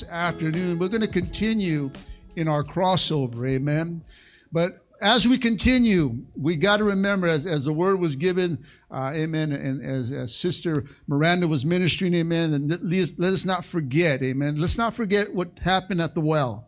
this afternoon. We're going to continue in our crossover, amen. But as we continue, we got to remember, as, as the word was given, uh, amen, and as, as, Sister Miranda was ministering, amen, and let, let us not forget, amen. Let's not forget what happened at the well.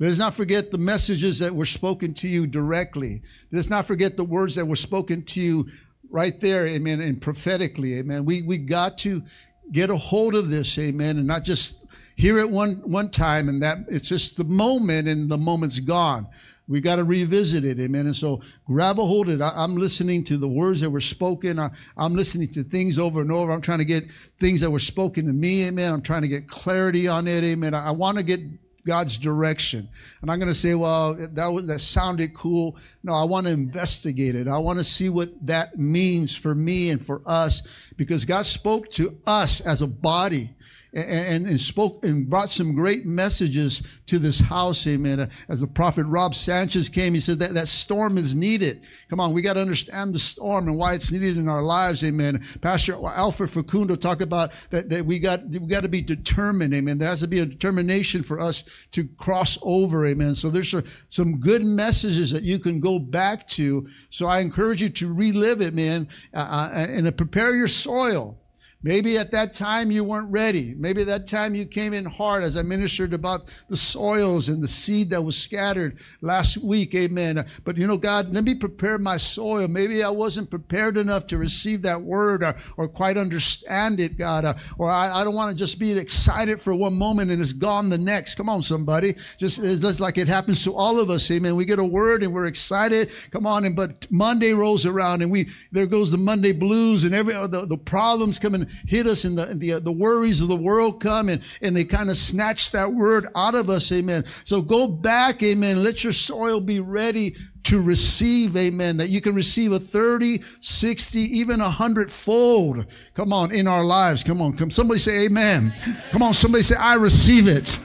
Let's not forget the messages that were spoken to you directly. Let's not forget the words that were spoken to you right there, amen, and prophetically, amen. We, we got to get a hold of this, amen, and not just hear it one one time and that it's just the moment and the moment's gone. We got to revisit it amen. And so grab a hold of it. I, am listening to the words that were spoken. I, i'm listening to things over and over. I'm trying to get things that were spoken to me amen. I'm trying to get clarity on it amen. I, I want to get God's direction. And I'm going to say, well, that was, that sounded cool. No, I want to investigate it. I want to see what that means for me and for us because God spoke to us as a body and, and, spoke and brought some great messages to this house. Amen. As the prophet Rob Sanchez came, he said that that storm is needed. Come on, we got to understand the storm and why it's needed in our lives. Amen. Pastor Alfred Facundo talked about that, that we got, we got to be determined. Amen. There has to be a determination for us to cross over. Amen. So there's some good messages that you can go back to. So I encourage you to relive it, man, uh, uh and prepare your soil. Maybe at that time you weren't ready. Maybe at that time you came in hard as I ministered about the soils and the seed that was scattered last week. Amen. But you know, God, let me prepare my soil. Maybe I wasn't prepared enough to receive that word or, or quite understand it, God. Uh, or I, I don't want to just be excited for one moment and it's gone the next. Come on, somebody. Just, just like it happens to all of us. Amen. We get a word and we're excited. Come on. And, but Monday rolls around and we, there goes the Monday blues and every, the, the problems coming hit us and the, the, uh, the worries of the world come and, and they kind of snatch that word out of us. Amen. So go back. Amen. Let your soil be ready to receive, amen, that you can receive a 30, 60, even a hundredfold. Come on, in our lives. Come on, come. Somebody say amen. Come on, somebody say, I receive it.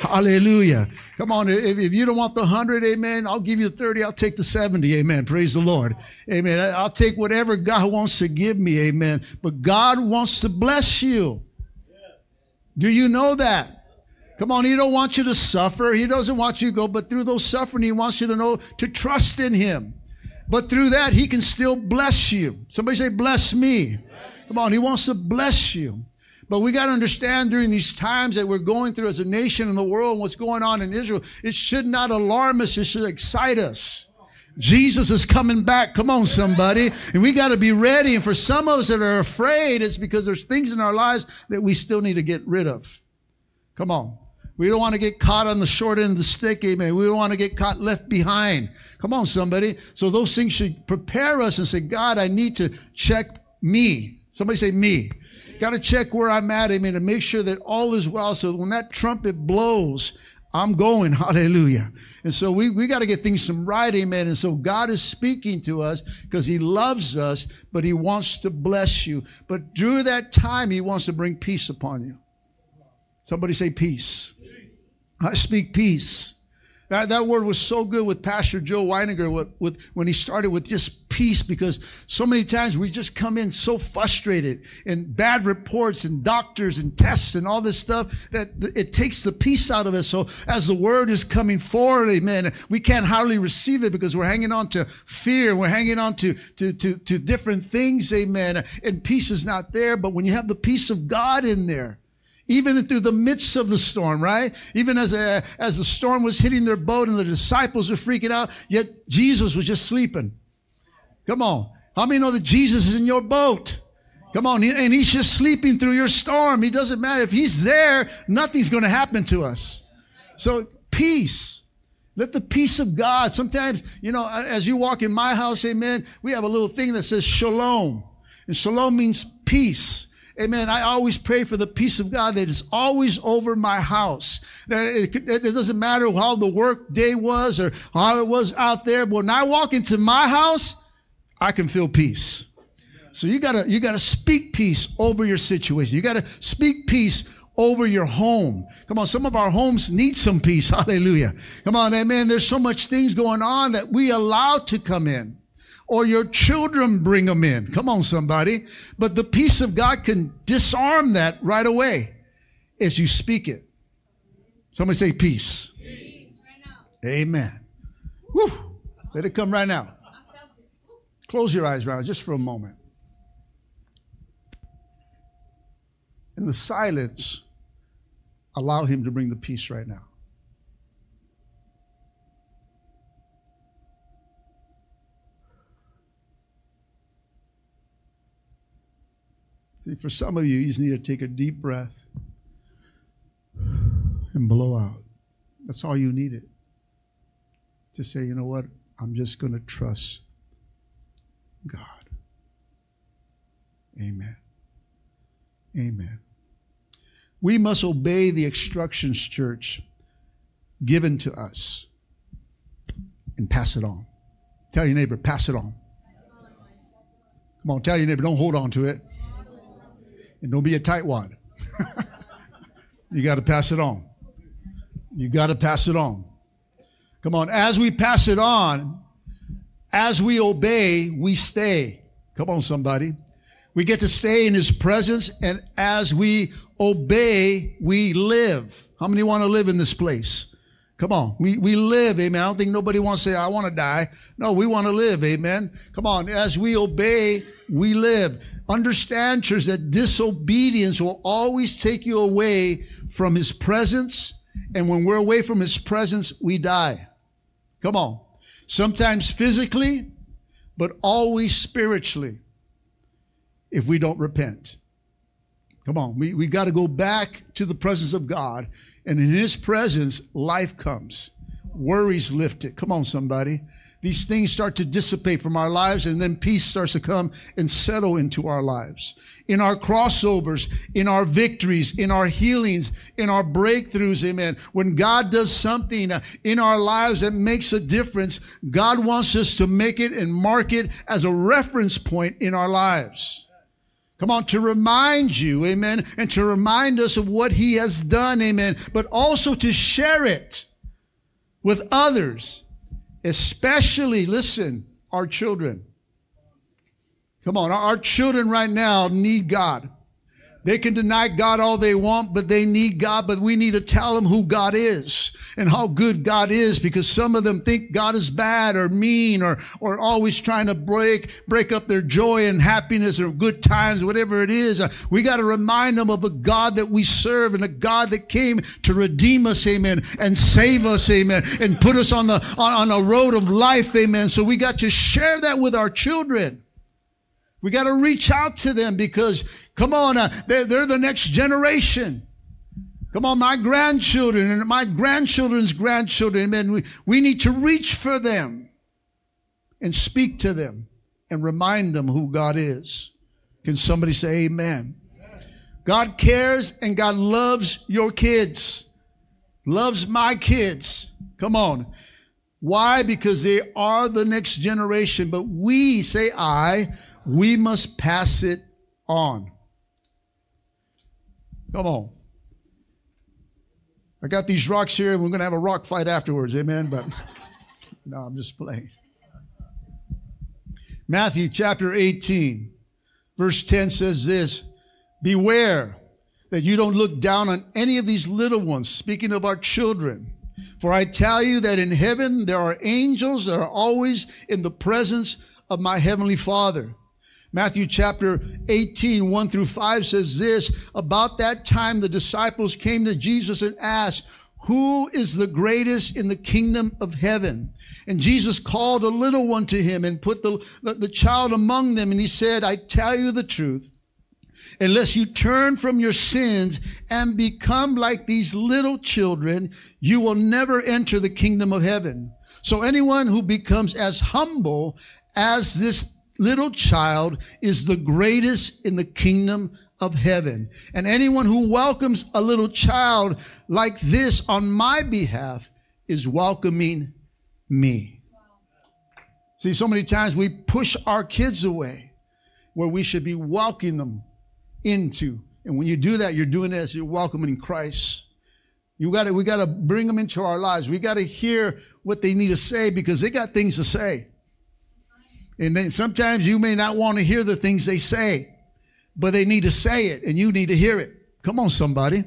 Hallelujah. Come on. If, if, you don't want the hundred, amen, I'll give you the 30. I'll take the 70. Amen. Praise the Lord. Amen. I'll take whatever God wants to give me. Amen. But God wants to bless you. Do you know that? Come on. He don't want you to suffer. He doesn't want you to go, but through those suffering, he wants you to know to trust in him. But through that, he can still bless you. Somebody say, bless me. Come on. He wants to bless you. But we got to understand during these times that we're going through as a nation in the world and what's going on in Israel, it should not alarm us. It should excite us. Jesus is coming back. Come on, somebody. And we got to be ready. And for some of us that are afraid, it's because there's things in our lives that we still need to get rid of. Come on. We don't want to get caught on the short end of the stick, amen. We don't want to get caught left behind. Come on, somebody. So those things should prepare us and say, God, I need to check me. Somebody say me. Got to check where I'm at, amen, to make sure that all is well. So when that trumpet blows, I'm going, hallelujah. And so we, we got to get things some right, amen. And so God is speaking to us because he loves us, but he wants to bless you. But through that time, he wants to bring peace upon you. Somebody say peace. I speak peace. That, that word was so good with Pastor Joe Weininger with, with, when he started with just peace because so many times we just come in so frustrated and bad reports and doctors and tests and all this stuff that it takes the peace out of us. So as the word is coming forward, amen, we can't hardly receive it because we're hanging on to fear. We're hanging on to, to, to, to different things, amen. And peace is not there. But when you have the peace of God in there, even through the midst of the storm, right? Even as a, as the storm was hitting their boat and the disciples were freaking out, yet Jesus was just sleeping. Come on. How many know that Jesus is in your boat? Come on. And he's just sleeping through your storm. He doesn't matter. If he's there, nothing's going to happen to us. So peace. Let the peace of God. Sometimes, you know, as you walk in my house, amen, we have a little thing that says shalom. And shalom means peace. Amen. I always pray for the peace of God that is always over my house. That it, it, doesn't matter how the work day was or how it was out there. But when I walk into my house, I can feel peace. So you gotta, you gotta speak peace over your situation. You gotta speak peace over your home. Come on, some of our homes need some peace. Hallelujah. Come on, amen. There's so much things going on that we allow to come in. Or your children bring them in. Come on, somebody. But the peace of God can disarm that right away as you speak it. Somebody say peace. peace. Right Amen. Woo. Let it come right now. Close your eyes right now, just for a moment. In the silence, allow Him to bring the peace right now. See, for some of you, you just need to take a deep breath and blow out. That's all you needed. To say, you know what? I'm just going to trust God. Amen. Amen. We must obey the instructions, church, given to us and pass it on. Tell your neighbor, pass it on. Come on, tell your neighbor, don't hold on to it. And don't be a tightwad. you got to pass it on. You got to pass it on. Come on, as we pass it on, as we obey, we stay. Come on, somebody. We get to stay in his presence, and as we obey, we live. How many want to live in this place? Come on. We, we live, amen. I don't think nobody wants to say, I want to die. No, we want to live, amen. Come on. As we obey, we live. Understand, church, that disobedience will always take you away from his presence. And when we're away from his presence, we die. Come on. Sometimes physically, but always spiritually if we don't repent. Come on, we, we got to go back to the presence of God, and in His presence, life comes. Worries lifted. Come on, somebody these things start to dissipate from our lives and then peace starts to come and settle into our lives. In our crossovers, in our victories, in our healings, in our breakthroughs, amen. When God does something uh, in our lives that makes a difference, God wants us to make it and mark it as a reference point in our lives. Come on, to remind you, amen, and to remind us of what he has done, amen, but also to share it with others especially, listen, our children. Come on, our children right now need God. They can deny God all they want, but they need God. But we need to tell them who God is and how good God is because some of them think God is bad or mean or, or always trying to break, break up their joy and happiness or good times, whatever it is. Uh, we got to remind them of a God that we serve and a God that came to redeem us, amen, and save us, amen, and put us on the, on, on a road of life, amen. So we got to share that with our children. We got to reach out to them because, come on, uh, they're, they're the next generation. Come on, my grandchildren and my grandchildren's grandchildren, amen. We, we need to reach for them and speak to them and remind them who God is. Can somebody say amen? God cares and God loves your kids. Loves my kids. Come on. Why? Because they are the next generation. But we, say I, we must pass it on. Come on. I got these rocks here, and we're going to have a rock fight afterwards. Amen. But no, I'm just playing. Matthew chapter 18, verse 10 says this Beware that you don't look down on any of these little ones, speaking of our children. For I tell you that in heaven there are angels that are always in the presence of my heavenly Father. Matthew chapter 18, 1 through 5 says this About that time, the disciples came to Jesus and asked, who is the greatest in the kingdom of heaven? And Jesus called a little one to him and put the, the, the, child among them. And he said, I tell you the truth. Unless you turn from your sins and become like these little children, you will never enter the kingdom of heaven. So anyone who becomes as humble as this little child is the greatest in the kingdom of heaven. And anyone who welcomes a little child like this on my behalf is welcoming me. See, so many times we push our kids away where we should be welcoming them into. And when you do that, you're doing it as you're welcoming Christ. You got to, we got to bring them into our lives. We got to hear what they need to say because they got things to say. And then sometimes you may not want to hear the things they say, but they need to say it and you need to hear it. Come on, somebody.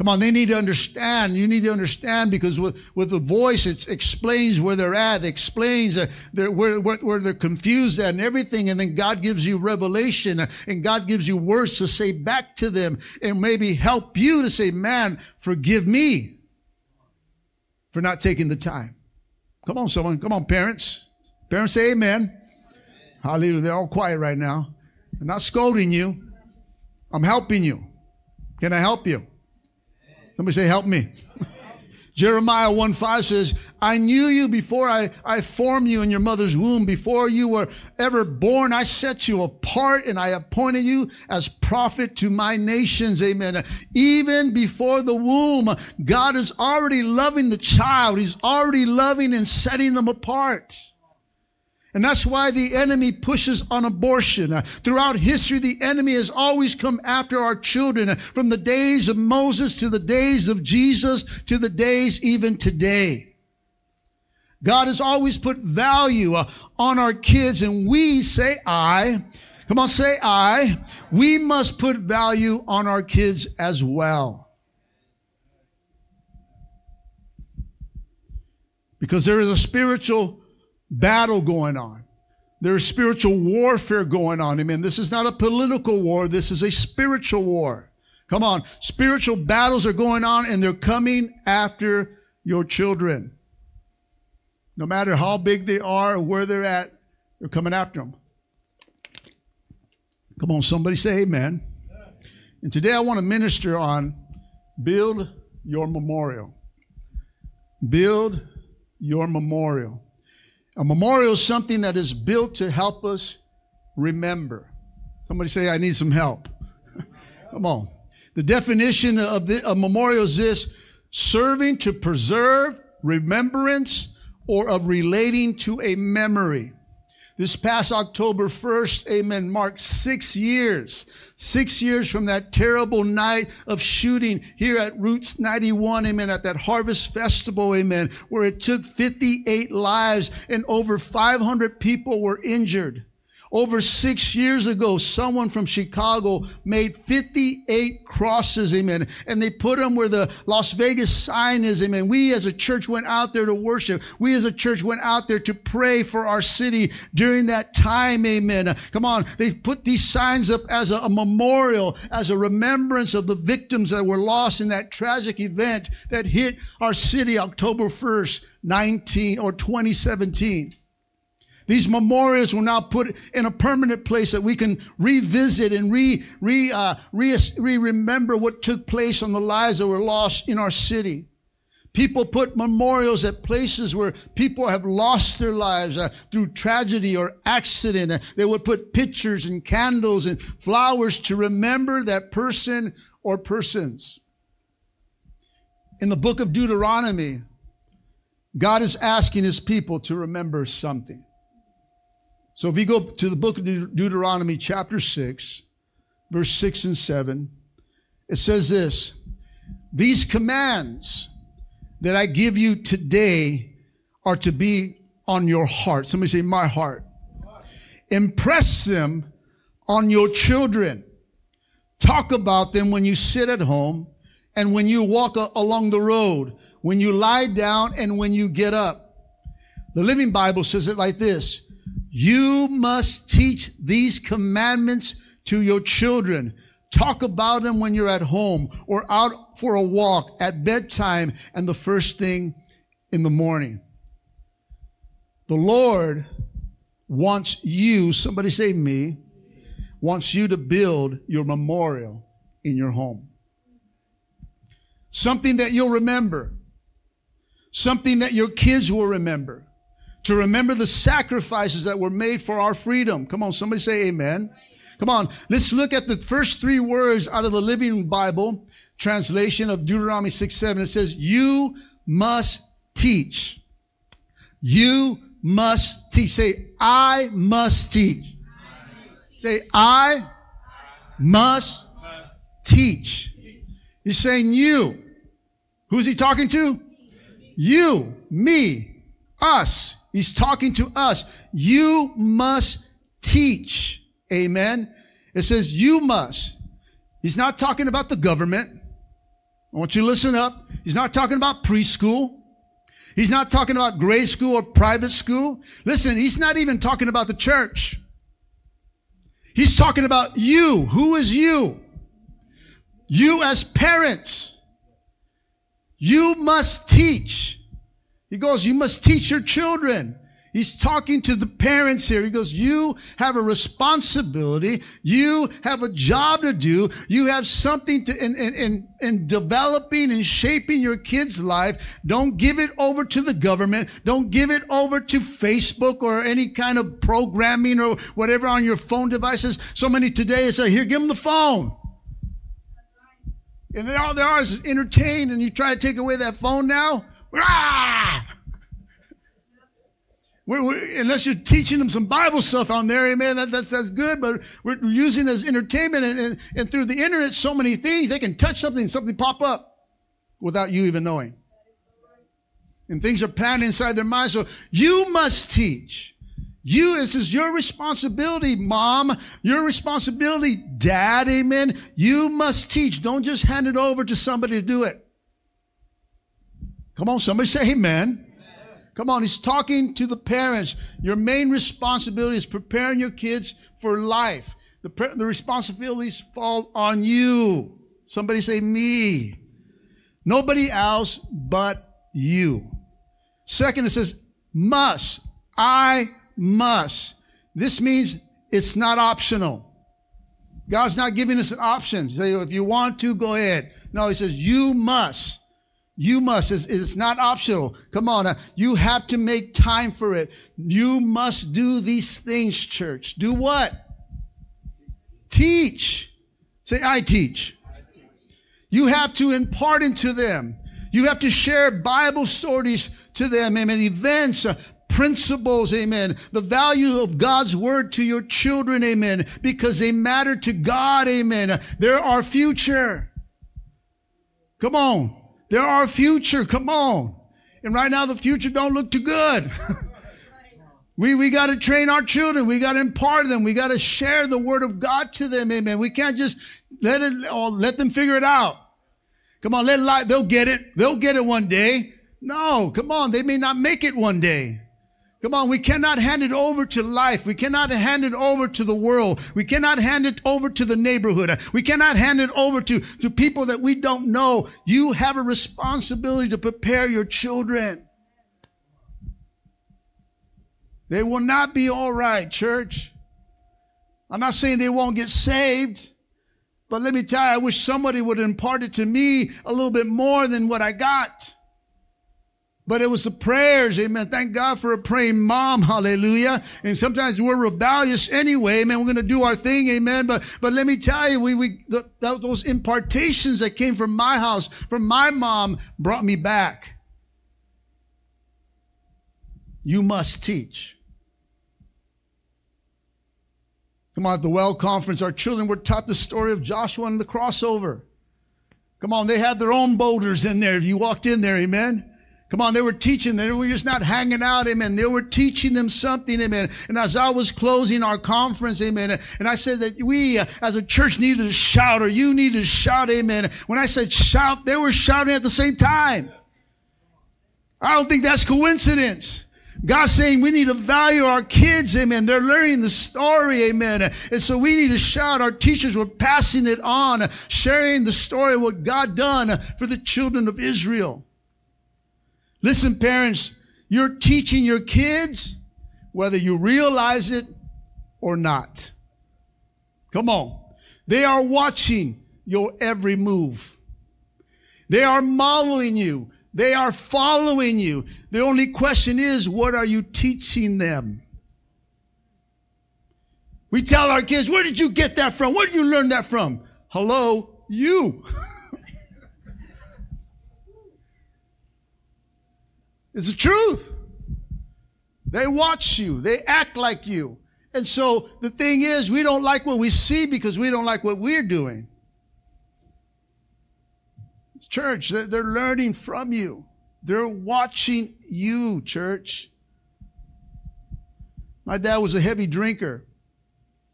Come on, they need to understand. You need to understand because with, with the voice, it explains where they're at. It explains uh, where, where, where, they're confused at and everything. And then God gives you revelation uh, and God gives you words to say back to them and maybe help you to say, man, forgive me for not taking the time. Come on, someone. Come on, parents. Parents say amen. Hallelujah. They're all quiet right now. I'm not scolding you. I'm helping you. Can I help you? Somebody say, help me. Jeremiah 1 5 says, I knew you before I, I formed you in your mother's womb. Before you were ever born, I set you apart and I appointed you as prophet to my nations. Amen. Even before the womb, God is already loving the child. He's already loving and setting them apart. And that's why the enemy pushes on abortion. Throughout history, the enemy has always come after our children from the days of Moses to the days of Jesus to the days even today. God has always put value uh, on our kids and we say I. Come on, say I. We must put value on our kids as well. Because there is a spiritual battle going on. There's spiritual warfare going on. Amen. This is not a political war. This is a spiritual war. Come on. Spiritual battles are going on and they're coming after your children. No matter how big they are or where they're at, they're coming after them. Come on, somebody say amen. And today I want to minister on build your memorial. Build your memorial. A memorial is something that is built to help us remember. Somebody say, I need some help. Come on. The definition of the, a memorial is this serving to preserve remembrance or of relating to a memory. This past October 1st, amen, marked six years, six years from that terrible night of shooting here at Route 91, amen, at that harvest festival, amen, where it took 58 lives and over 500 people were injured. Over six years ago, someone from Chicago made 58 crosses, amen. And they put them where the Las Vegas sign is, amen. We as a church went out there to worship. We as a church went out there to pray for our city during that time, amen. Come on. They put these signs up as a, a memorial, as a remembrance of the victims that were lost in that tragic event that hit our city October 1st, 19 or 2017. These memorials will now put in a permanent place that we can revisit and re, re, uh, re, re remember what took place on the lives that were lost in our city. People put memorials at places where people have lost their lives uh, through tragedy or accident. Uh, they would put pictures and candles and flowers to remember that person or persons. In the book of Deuteronomy, God is asking his people to remember something. So if you go to the book of Deuteronomy, chapter 6, verse 6 and 7, it says this These commands that I give you today are to be on your heart. Somebody say, My heart. Impress them on your children. Talk about them when you sit at home and when you walk along the road, when you lie down and when you get up. The Living Bible says it like this you must teach these commandments to your children. Talk about them when you're at home or out for a walk at bedtime and the first thing in the morning. The Lord wants you, somebody say me, wants you to build your memorial in your home. Something that you'll remember. Something that your kids will remember to remember the sacrifices that were made for our freedom. Come on, somebody say amen. Come on, let's look at the first three words out of the Living Bible translation of Deuteronomy 6 7. It says, You must teach. You must teach. Say, I must teach. Say, I must teach. He's saying you. Who's he talking to? You, me, us. He's talking to us. You must teach. Amen. It says you must. He's not talking about the government. I want you to listen up. He's not talking about preschool. He's not talking about grade school or private school. Listen, he's not even talking about the church. He's talking about you. Who is you? You as parents. You must teach. He goes, you must teach your children. He's talking to the parents here. He goes, you have a responsibility. You have a job to do. You have something to, in, in, in, in, developing and shaping your kid's life. Don't give it over to the government. Don't give it over to Facebook or any kind of programming or whatever on your phone devices. So many today say, here, give them the phone. And all they are is entertained and you try to take away that phone now. We're, we're, unless you're teaching them some Bible stuff on there, amen, that, that's, that's good, but we're using as entertainment and, and, and through the internet, so many things, they can touch something and something pop up without you even knowing. And things are planted inside their mind. So you must teach. You, this is your responsibility, mom. Your responsibility, dad, amen. You must teach. Don't just hand it over to somebody to do it. Come on, somebody say amen. Come on, he's talking to the parents. Your main responsibility is preparing your kids for life. The, the responsibilities fall on you. Somebody say me. Nobody else but you. Second, it says must. I must. This means it's not optional. God's not giving us an option. Say, if you want to, go ahead. No, he says you must. You must. It's, it's not optional. Come on. Uh, you have to make time for it. You must do these things, church. Do what? Teach. Say, I teach. You have to impart into them. You have to share Bible stories to them. Amen. Events, uh, principles. Amen. The value of God's word to your children. Amen. Because they matter to God. Amen. They're our future. Come on. They're our future. Come on. And right now the future don't look too good. we, we got to train our children. We got to impart them. We got to share the word of God to them. Amen. We can't just let it, or let them figure it out. Come on, let it They'll get it. They'll get it one day. No, come on. They may not make it one day. Come on, we cannot hand it over to life. We cannot hand it over to the world. We cannot hand it over to the neighborhood. We cannot hand it over to, to people that we don't know. You have a responsibility to prepare your children. They will not be all right, church. I'm not saying they won't get saved, but let me tell you, I wish somebody would impart it to me a little bit more than what I got. But it was the prayers, amen. Thank God for a praying mom, hallelujah. And sometimes we're rebellious anyway, amen. We're going to do our thing, amen. But, but let me tell you, we, we, the, those impartations that came from my house, from my mom, brought me back. You must teach. Come on, at the Well Conference, our children were taught the story of Joshua and the crossover. Come on, they had their own boulders in there. If you walked in there, amen. Come on, they were teaching. They were just not hanging out, amen. They were teaching them something, amen. And as I was closing our conference, amen, and I said that we uh, as a church needed to shout, or you needed to shout, amen. When I said shout, they were shouting at the same time. I don't think that's coincidence. God's saying we need to value our kids, amen. They're learning the story, amen. And so we need to shout. Our teachers were passing it on, sharing the story of what God done for the children of Israel. Listen, parents, you're teaching your kids whether you realize it or not. Come on. They are watching your every move. They are modeling you. They are following you. The only question is, what are you teaching them? We tell our kids, where did you get that from? Where did you learn that from? Hello, you. it's the truth. They watch you. They act like you. And so the thing is, we don't like what we see because we don't like what we're doing. Church, they're, they're learning from you. They're watching you, church. My dad was a heavy drinker.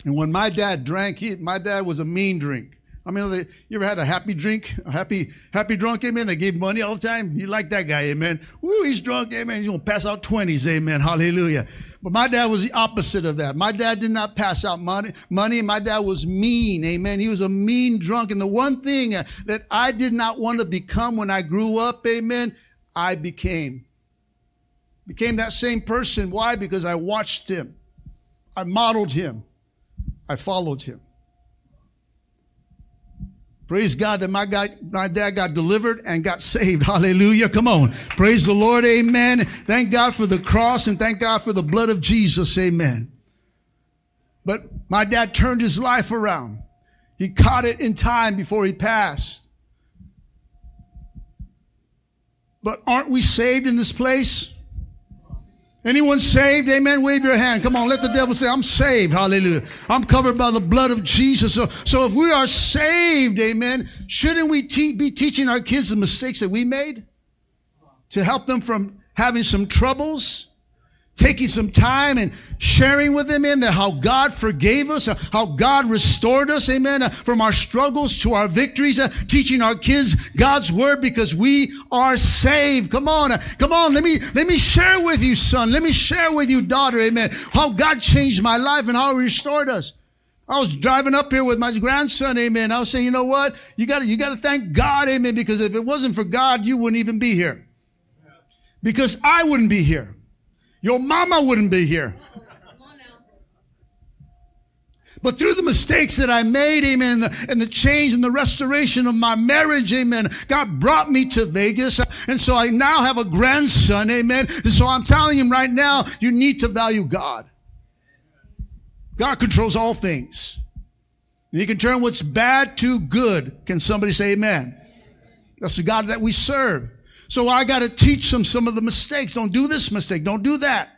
And when my dad drank, he, my dad was a mean drink. I mean, they, you ever had a happy drink, a happy, happy drunk, amen? They gave money all the time. You like that guy, amen? Woo, he's drunk, amen. He's going to pass out 20s, amen. Hallelujah. But my dad was the opposite of that. My dad did not pass out money. Money. My dad was mean, amen. He was a mean drunk. And the one thing uh, that I did not want to become when I grew up, amen, I became. Became that same person. Why? Because I watched him. I modeled him. I followed him. Praise God that my, God, my dad got delivered and got saved. Hallelujah. Come on. Praise the Lord. Amen. Thank God for the cross and thank God for the blood of Jesus. Amen. But my dad turned his life around. He caught it in time before he passed. But aren't we saved in this place? Anyone saved? Amen. Wave your hand. Come on, let the devil say, I'm saved. Hallelujah. I'm covered by the blood of Jesus. So, so if we are saved, amen, shouldn't we te- be teaching our kids the mistakes that we made to help them from having some troubles? Taking some time and sharing with them in that how God forgave us, how God restored us, amen, uh, from our struggles to our victories, uh, teaching our kids God's word because we are saved. Come on, uh, come on, let me, let me share with you, son. Let me share with you, daughter, amen, how God changed my life and how he restored us. I was driving up here with my grandson, amen. I was saying, you know what? You gotta, you gotta thank God, amen, because if it wasn't for God, you wouldn't even be here. Because I wouldn't be here. Your mama wouldn't be here. But through the mistakes that I made, amen, and the, and the, change and the restoration of my marriage, amen, God brought me to Vegas. And so I now have a grandson, amen. And so I'm telling him right now, you need to value God. God controls all things. And he can turn what's bad to good. Can somebody say amen? That's the God that we serve. So I got to teach them some of the mistakes. Don't do this mistake. Don't do that.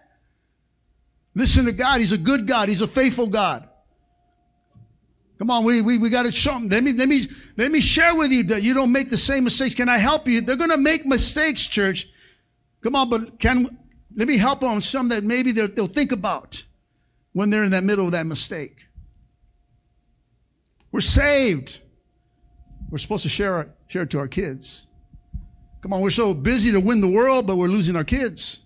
Listen to God. He's a good God. He's a faithful God. Come on, we, we, we got to show them. Let me, let me, let me share with you that you don't make the same mistakes. Can I help you? They're going to make mistakes, church. Come on, but can, let me help them on some that maybe they'll think about when they're in that middle of that mistake. We're saved. We're supposed to share, share it to our kids. Come on, we're so busy to win the world, but we're losing our kids.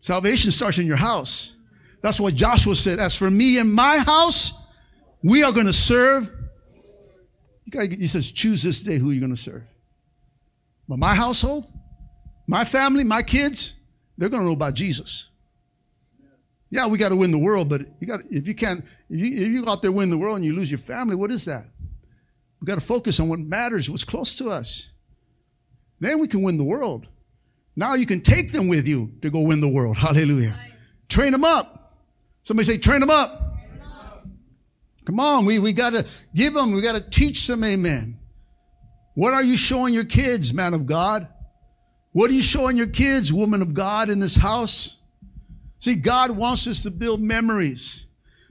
Salvation starts in your house. That's what Joshua said. As for me and my house, we are going to serve. He says, choose this day who you're going to serve. But my household, my family, my kids, they're going to know about Jesus. Yeah, we got to win the world, but you got if you can't, if you, if you go out there win the world and you lose your family, what is that? We've got to focus on what matters, what's close to us. Then we can win the world. Now you can take them with you to go win the world. Hallelujah. Train them up. Somebody say, train them up. Train them up. Come on, we, we got to give them, we got to teach them, amen. What are you showing your kids, man of God? What are you showing your kids, woman of God, in this house? See, God wants us to build memories,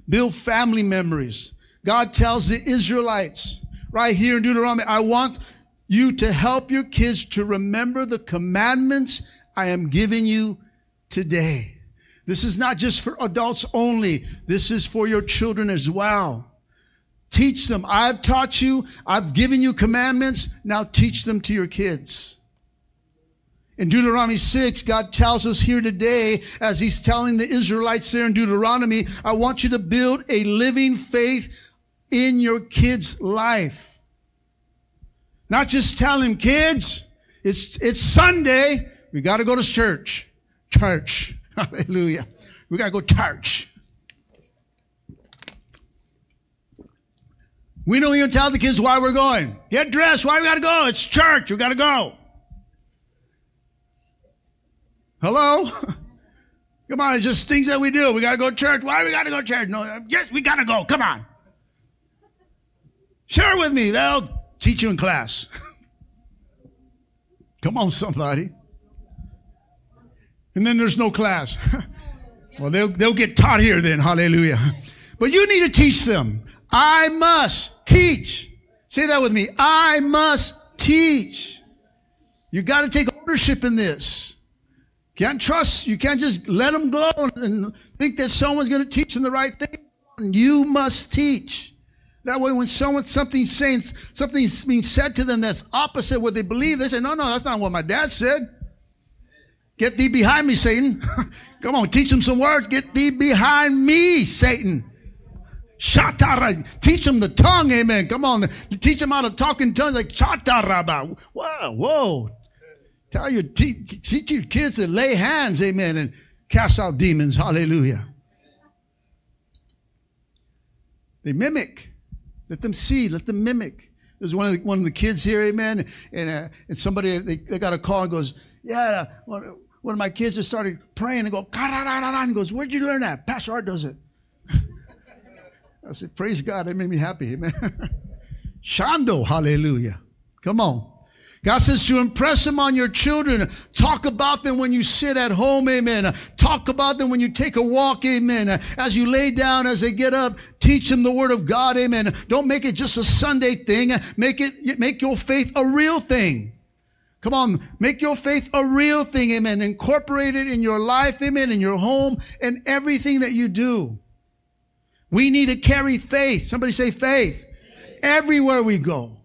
build family memories. God tells the Israelites, right here in Deuteronomy. I want you to help your kids to remember the commandments I am giving you today. This is not just for adults only. This is for your children as well. Teach them. I've taught you. I've given you commandments. Now teach them to your kids. In Deuteronomy 6, God tells us here today, as He's telling the Israelites there in Deuteronomy, I want you to build a living faith in your kid's life. Not just tell him, kids, it's, it's Sunday. We got to go to church. Church. Hallelujah. We got to go church. We don't even tell the kids why we're going. Get dressed. Why we got to go? It's church. We got to go. Hello? Come on, it's just things that we do. We got to go to church. Why we got to go to church? No, yes, we got to go. Come on. Share with me. They'll teach you in class. Come on, somebody. And then there's no class. well, they'll, they'll get taught here then. Hallelujah. But you need to teach them. I must teach. Say that with me. I must teach. You got to take ownership in this. Can't trust, you can't just let them go and think that someone's going to teach them the right thing. You must teach. That way, when someone, something saying, something's being said to them that's opposite what they believe, they say, no, no, that's not what my dad said. Get thee behind me, Satan. Come on, teach them some words. Get thee behind me, Satan. Shatara. Teach them the tongue, amen. Come on. Teach them how to talk in tongues like Chataraba. Whoa, whoa. Tell your, teach your kids to lay hands, amen, and cast out demons. Hallelujah. They mimic. Let them see. Let them mimic. There's one of the, one of the kids here, amen, and, uh, and somebody, they, they got a call and goes, yeah, one, one of my kids just started praying and go, and he goes, where'd you learn that? Pastor Art does it. I said, praise God. That made me happy. Amen. Shando. Hallelujah. Come on. God says to impress them on your children. Talk about them when you sit at home. Amen. Talk about them when you take a walk. Amen. As you lay down, as they get up, teach them the word of God. Amen. Don't make it just a Sunday thing. Make it, make your faith a real thing. Come on, make your faith a real thing, amen. Incorporate it in your life, amen, in your home, and everything that you do. We need to carry faith. Somebody say faith. faith. Everywhere we go.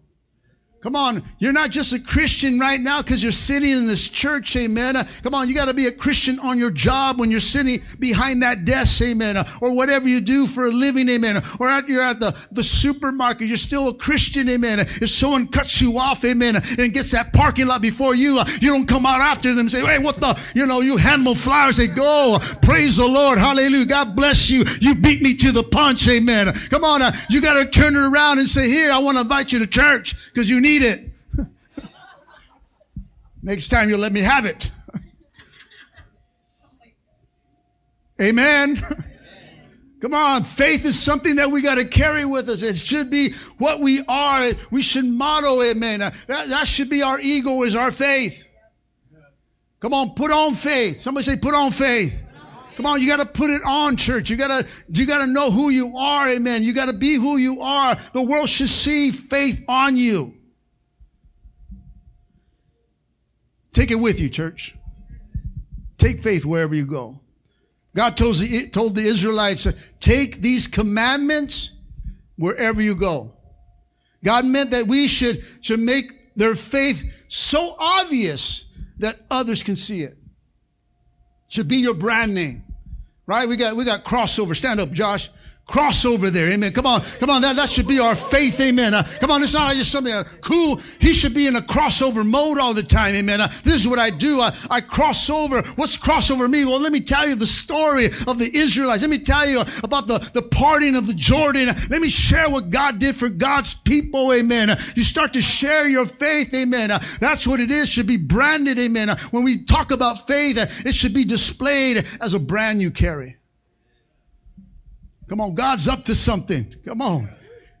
Come on, you're not just a Christian right now because you're sitting in this church, amen. Uh, come on, you got to be a Christian on your job when you're sitting behind that desk, amen. Uh, or whatever you do for a living, amen. Or at, you're at the, the supermarket, you're still a Christian, amen. If someone cuts you off, amen, and gets that parking lot before you, uh, you don't come out after them and say, hey, what the, you know, you hand them flowers, say, go, praise the Lord, hallelujah, God bless you. You beat me to the punch, amen. Come on, uh, you got to turn it around and say, here, I want to invite you to church because you need need it. Next time you'll let me have it. Amen. Come on, faith is something that we got to carry with us. It should be what we are. We should model, amen. That, that should be our ego, is our faith. Come on, put on faith. Somebody say, put on faith. Come on, you got to put it on, church. You got to you got to know who you are, amen. You got to be who you are. The world should see faith on you. Take it with you, church. Take faith wherever you go. God told the, told the Israelites, take these commandments wherever you go. God meant that we should, should make their faith so obvious that others can see it. Should be your brand name. Right? We got, we got crossover. Stand up, Josh crossover there. Amen. Come on. Come on. That, that should be our faith. Amen. Uh, come on. It's not just something uh, cool. He should be in a crossover mode all the time. Amen. Uh, this is what I do. I, I cross over. What's crossover me? Well, let me tell you the story of the Israelites. Let me tell you about the, the parting of the Jordan. Let me share what God did for God's people. Amen. Uh, you start to share your faith. Amen. Uh, that's what it is. Should be branded. Amen. Uh, when we talk about faith, it should be displayed as a brand you carry. Come on, God's up to something. Come on.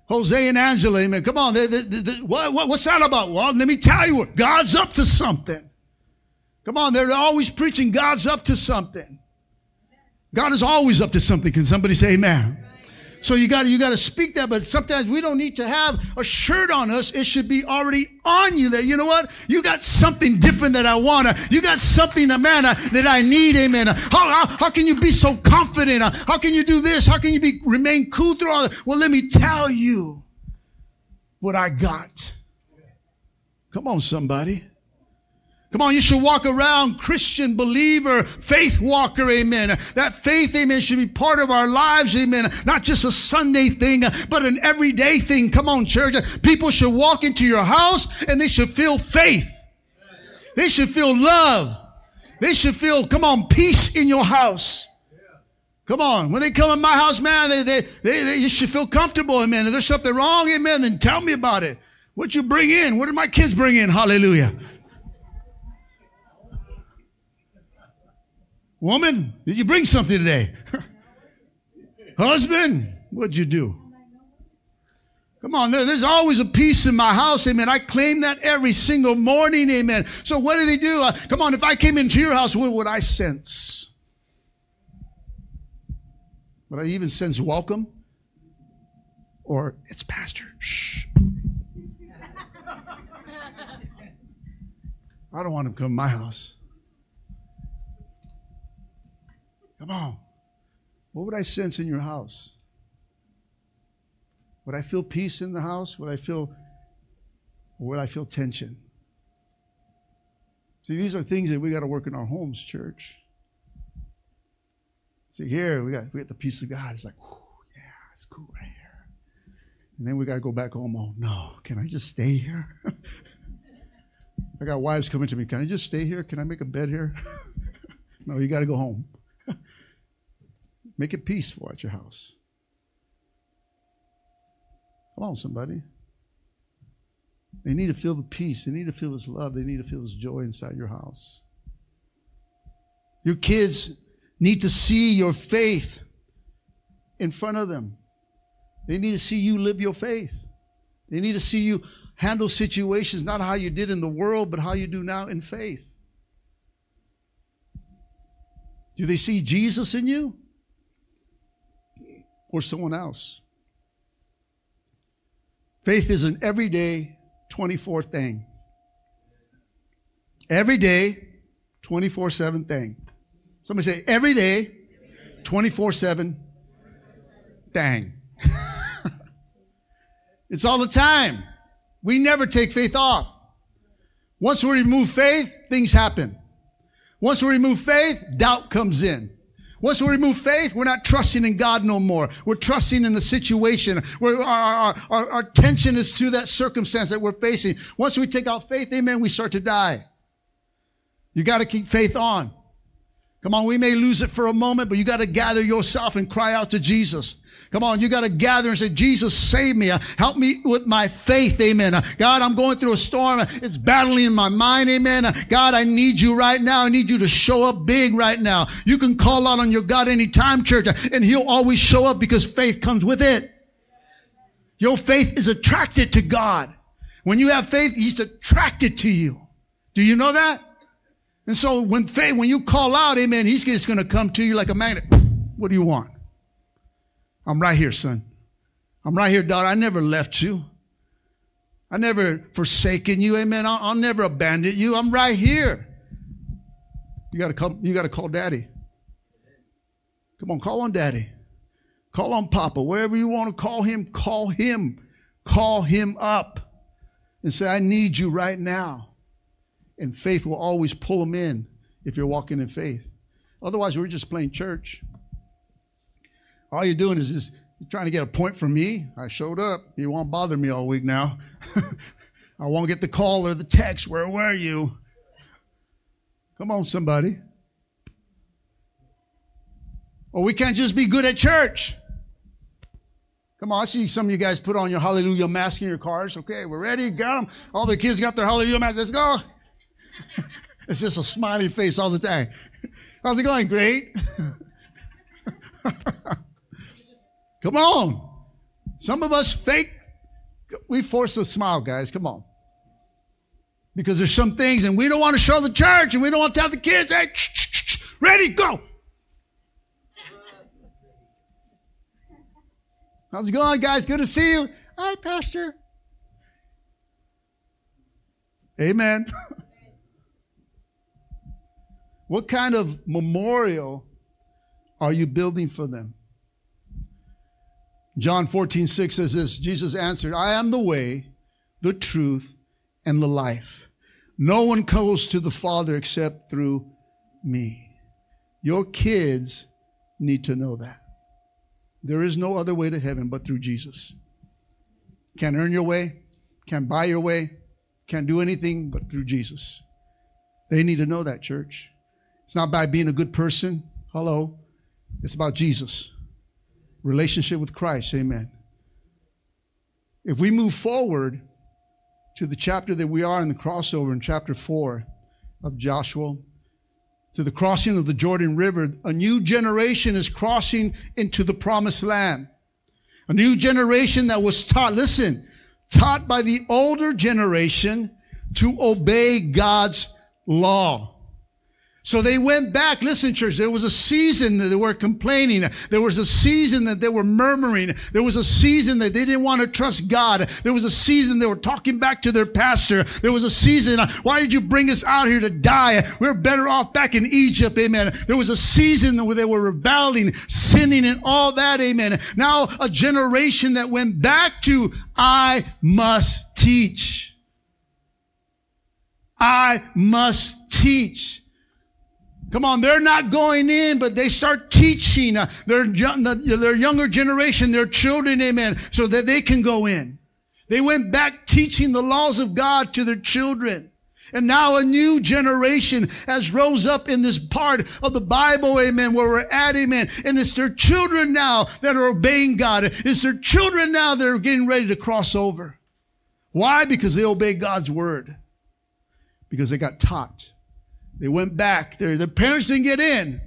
Jose and Angela, amen. Come on. They, they, they, what, what, what's that about? Well, let me tell you what. God's up to something. Come on. They're always preaching God's up to something. God is always up to something. Can somebody say amen? So you got to you got to speak that, but sometimes we don't need to have a shirt on us. It should be already on you. That you know what you got something different that I want. You got something, man, uh, that I need. Amen. How, how, how can you be so confident? Uh, how can you do this? How can you be remain cool through all that? Well, let me tell you what I got. Come on, somebody. Come on, you should walk around Christian believer, faith walker, amen. That faith, amen, should be part of our lives, amen. Not just a Sunday thing, but an everyday thing. Come on, church. People should walk into your house and they should feel faith. They should feel love. They should feel, come on, peace in your house. Come on. When they come in my house, man, they, they, they, they should feel comfortable. Amen. If there's something wrong, amen, then tell me about it. What you bring in? What did my kids bring in? Hallelujah. Woman, did you bring something today? Husband, what'd you do? Come on, there's always a peace in my house, amen. I claim that every single morning, amen. So what do they do? Uh, come on, if I came into your house, what would I sense? But I even sense welcome or it's pastor. Shh. I don't want him to come to my house. Come on. What would I sense in your house? Would I feel peace in the house? Would I feel would I feel tension? See, these are things that we got to work in our homes, church. See, here we got we got the peace of God. It's like, yeah, it's cool right here. And then we got to go back home. Oh no, can I just stay here? I got wives coming to me. Can I just stay here? Can I make a bed here? no, you got to go home. Make it peaceful at your house. Come on, somebody. They need to feel the peace. They need to feel His love. They need to feel His joy inside your house. Your kids need to see your faith in front of them. They need to see you live your faith. They need to see you handle situations not how you did in the world, but how you do now in faith. Do they see Jesus in you or someone else? Faith is an everyday 24 thing. Every day, 24 7 thing. Somebody say, every day, 24 7. Dang. it's all the time. We never take faith off. Once we remove faith, things happen. Once we remove faith, doubt comes in. Once we remove faith, we're not trusting in God no more. We're trusting in the situation. Where our, our, our, our tension is to that circumstance that we're facing. Once we take out faith, amen, we start to die. You got to keep faith on. Come on, we may lose it for a moment, but you got to gather yourself and cry out to Jesus. Come on, you got to gather and say, Jesus, save me. Help me with my faith. Amen. God, I'm going through a storm. It's battling in my mind. Amen. God, I need you right now. I need you to show up big right now. You can call out on your God anytime, church, and he'll always show up because faith comes with it. Your faith is attracted to God. When you have faith, he's attracted to you. Do you know that? And so when faith, when you call out, amen, he's just going to come to you like a magnet. What do you want? I'm right here, son. I'm right here, daughter. I never left you. I never forsaken you. Amen. I'll, I'll never abandon you. I'm right here. You gotta come, you gotta call daddy. Come on, call on daddy. Call on Papa. Wherever you want to call him, call him. Call him up and say, I need you right now. And faith will always pull them in if you're walking in faith. Otherwise, we're just playing church. All you're doing is just trying to get a point from me. I showed up. You won't bother me all week now. I won't get the call or the text. Where were you? Come on, somebody. Or we can't just be good at church. Come on, I see some of you guys put on your hallelujah mask in your cars. Okay, we're ready. Got them. All the kids got their hallelujah mask. Let's go. It's just a smiley face all the time. How's it going? Great. Come on. Some of us fake, we force a smile, guys. Come on. Because there's some things, and we don't want to show the church, and we don't want to tell the kids, hey, ready, go. How's it going, guys? Good to see you. Hi, Pastor. Amen. What kind of memorial are you building for them? John 14, 6 says this Jesus answered, I am the way, the truth, and the life. No one goes to the Father except through me. Your kids need to know that. There is no other way to heaven but through Jesus. Can't earn your way, can't buy your way, can't do anything but through Jesus. They need to know that, church. It's not by being a good person. Hello. It's about Jesus, relationship with Christ. Amen. If we move forward to the chapter that we are in the crossover in chapter 4 of Joshua, to the crossing of the Jordan River, a new generation is crossing into the promised land. A new generation that was taught, listen, taught by the older generation to obey God's law. So they went back. Listen, church, there was a season that they were complaining. There was a season that they were murmuring. There was a season that they didn't want to trust God. There was a season they were talking back to their pastor. There was a season, why did you bring us out here to die? We're better off back in Egypt. Amen. There was a season where they were rebelling, sinning and all that. Amen. Now a generation that went back to, I must teach. I must teach. Come on, they're not going in, but they start teaching uh, their, their younger generation, their children, amen, so that they can go in. They went back teaching the laws of God to their children. And now a new generation has rose up in this part of the Bible, amen, where we're at, amen. And it's their children now that are obeying God. It's their children now that are getting ready to cross over. Why? Because they obey God's word. Because they got taught. They went back. Their, their parents didn't get in,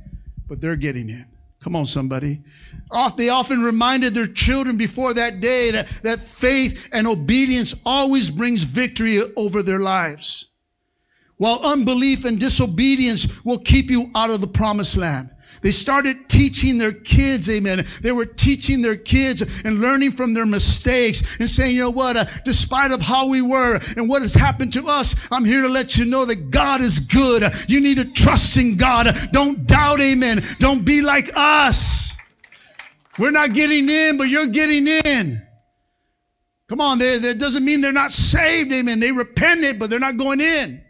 but they're getting in. Come on, somebody. They often reminded their children before that day that, that faith and obedience always brings victory over their lives. While unbelief and disobedience will keep you out of the promised land. They started teaching their kids, amen. They were teaching their kids and learning from their mistakes and saying, you know what, uh, despite of how we were and what has happened to us, I'm here to let you know that God is good. You need to trust in God. Don't doubt, amen. Don't be like us. We're not getting in, but you're getting in. Come on, that doesn't mean they're not saved, amen. They repented, but they're not going in.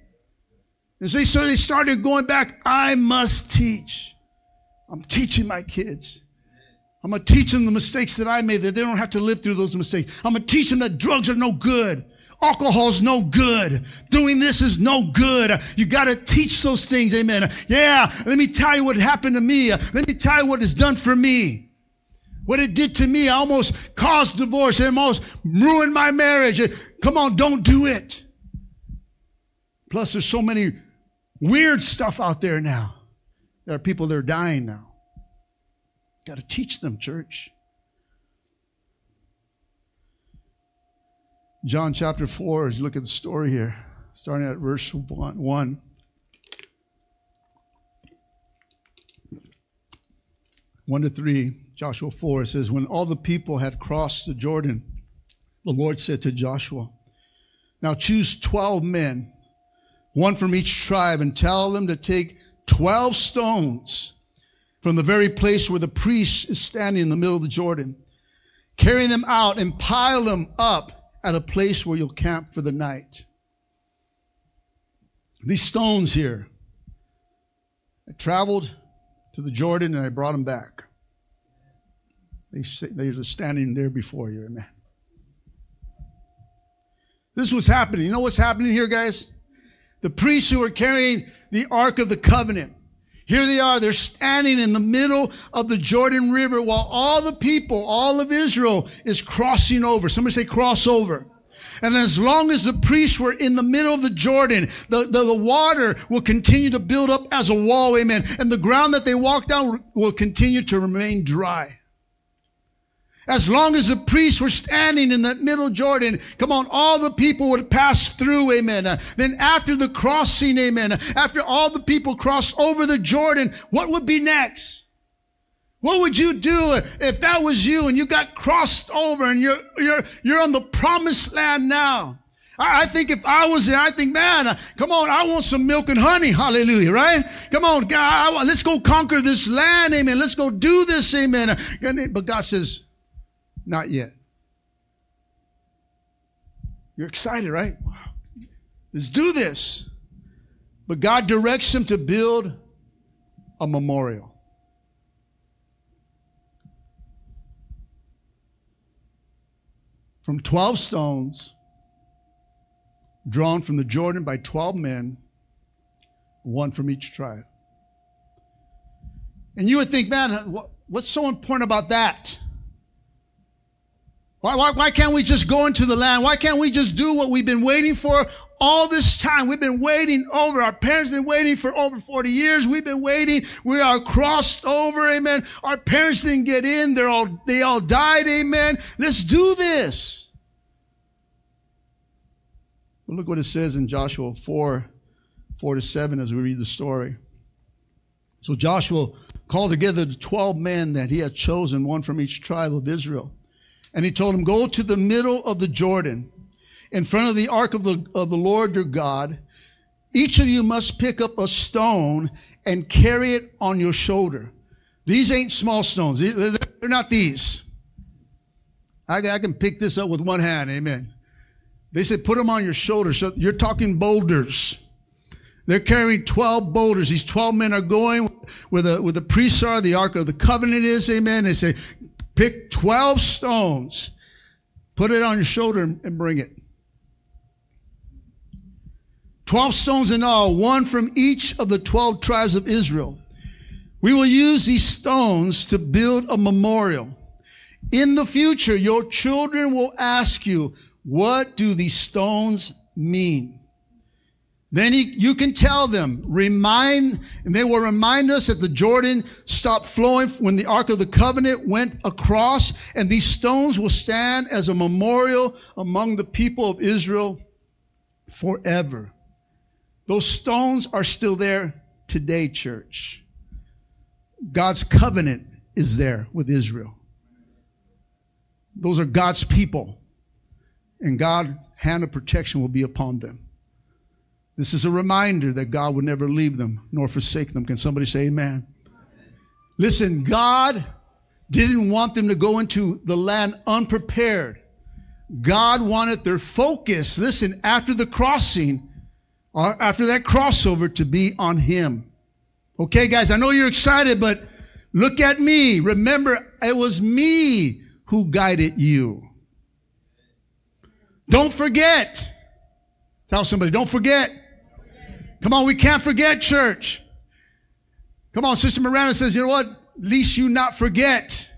And so they started going back, I must teach. I'm teaching my kids. I'm going to teach them the mistakes that I made, that they don't have to live through those mistakes. I'm going to teach them that drugs are no good. Alcohol's no good. Doing this is no good. You got to teach those things. Amen. Yeah. Let me tell you what happened to me. Let me tell you what it's done for me. What it did to me. I almost caused divorce. It almost ruined my marriage. Come on. Don't do it. Plus there's so many weird stuff out there now. There are people that are dying now. Got to teach them, church. John chapter 4, as you look at the story here, starting at verse 1. 1. One to three, Joshua 4 says, When all the people had crossed the Jordan, the Lord said to Joshua, Now choose 12 men, one from each tribe, and tell them to take 12 stones from the very place where the priest is standing in the middle of the Jordan. Carry them out and pile them up at a place where you'll camp for the night. These stones here, I traveled to the Jordan and I brought them back. They, they're standing there before you, amen. This was happening. You know what's happening here, guys? The priests who were carrying the Ark of the Covenant. Here they are. They're standing in the middle of the Jordan River while all the people, all of Israel is crossing over. Somebody say cross over. And as long as the priests were in the middle of the Jordan, the, the, the, water will continue to build up as a wall, amen. And the ground that they walk down will continue to remain dry. As long as the priests were standing in that middle Jordan, come on, all the people would pass through, amen. Uh, then after the crossing, amen, after all the people crossed over the Jordan, what would be next? What would you do if that was you and you got crossed over and you're, you're, you're on the promised land now? I, I think if I was there, I think, man, uh, come on, I want some milk and honey. Hallelujah, right? Come on, God, let's go conquer this land. Amen. Let's go do this. Amen. But God says, not yet. You're excited, right? Wow. Let's do this. But God directs him to build a memorial. From 12 stones, drawn from the Jordan by 12 men, one from each tribe. And you would think, man, what's so important about that? Why, why, why can't we just go into the land? Why can't we just do what we've been waiting for all this time? We've been waiting over. Our parents been waiting for over 40 years. We've been waiting. We are crossed over. Amen. Our parents didn't get in. They're all, they all died. Amen. Let's do this. Well, look what it says in Joshua 4, 4 to 7 as we read the story. So Joshua called together the 12 men that he had chosen, one from each tribe of Israel. And he told them, go to the middle of the Jordan in front of the ark of the, of the Lord your God. Each of you must pick up a stone and carry it on your shoulder. These ain't small stones. They're not these. I, I can pick this up with one hand. Amen. They said, put them on your shoulder. So you're talking boulders. They're carrying 12 boulders. These 12 men are going where the, where the priests are, the Ark of the Covenant is, amen. They say, pick 12 stones, put it on your shoulder and bring it. 12 stones in all, one from each of the 12 tribes of Israel. We will use these stones to build a memorial. In the future, your children will ask you, what do these stones mean? Then he, you can tell them, remind, and they will remind us that the Jordan stopped flowing when the Ark of the Covenant went across, and these stones will stand as a memorial among the people of Israel forever. Those stones are still there today, church. God's covenant is there with Israel. Those are God's people, and God's hand of protection will be upon them. This is a reminder that God would never leave them nor forsake them. Can somebody say amen? Listen, God didn't want them to go into the land unprepared. God wanted their focus, listen, after the crossing, or after that crossover, to be on Him. Okay, guys, I know you're excited, but look at me. Remember, it was me who guided you. Don't forget. Tell somebody, don't forget. Come on, we can't forget church. Come on, Sister Miranda says, you know what? Least you not forget.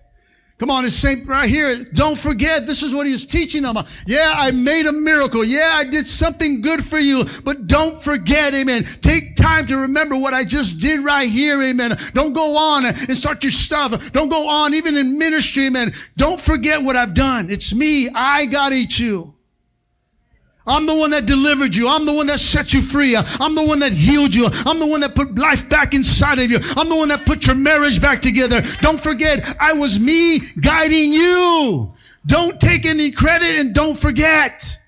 Come on, it's same right here. Don't forget, this is what he was teaching them. Yeah, I made a miracle. Yeah, I did something good for you, but don't forget, amen. Take time to remember what I just did right here, amen. Don't go on and start your stuff. Don't go on even in ministry, amen. Don't forget what I've done. It's me. I got eat you. I'm the one that delivered you. I'm the one that set you free. I'm the one that healed you. I'm the one that put life back inside of you. I'm the one that put your marriage back together. Don't forget, I was me guiding you. Don't take any credit and don't forget.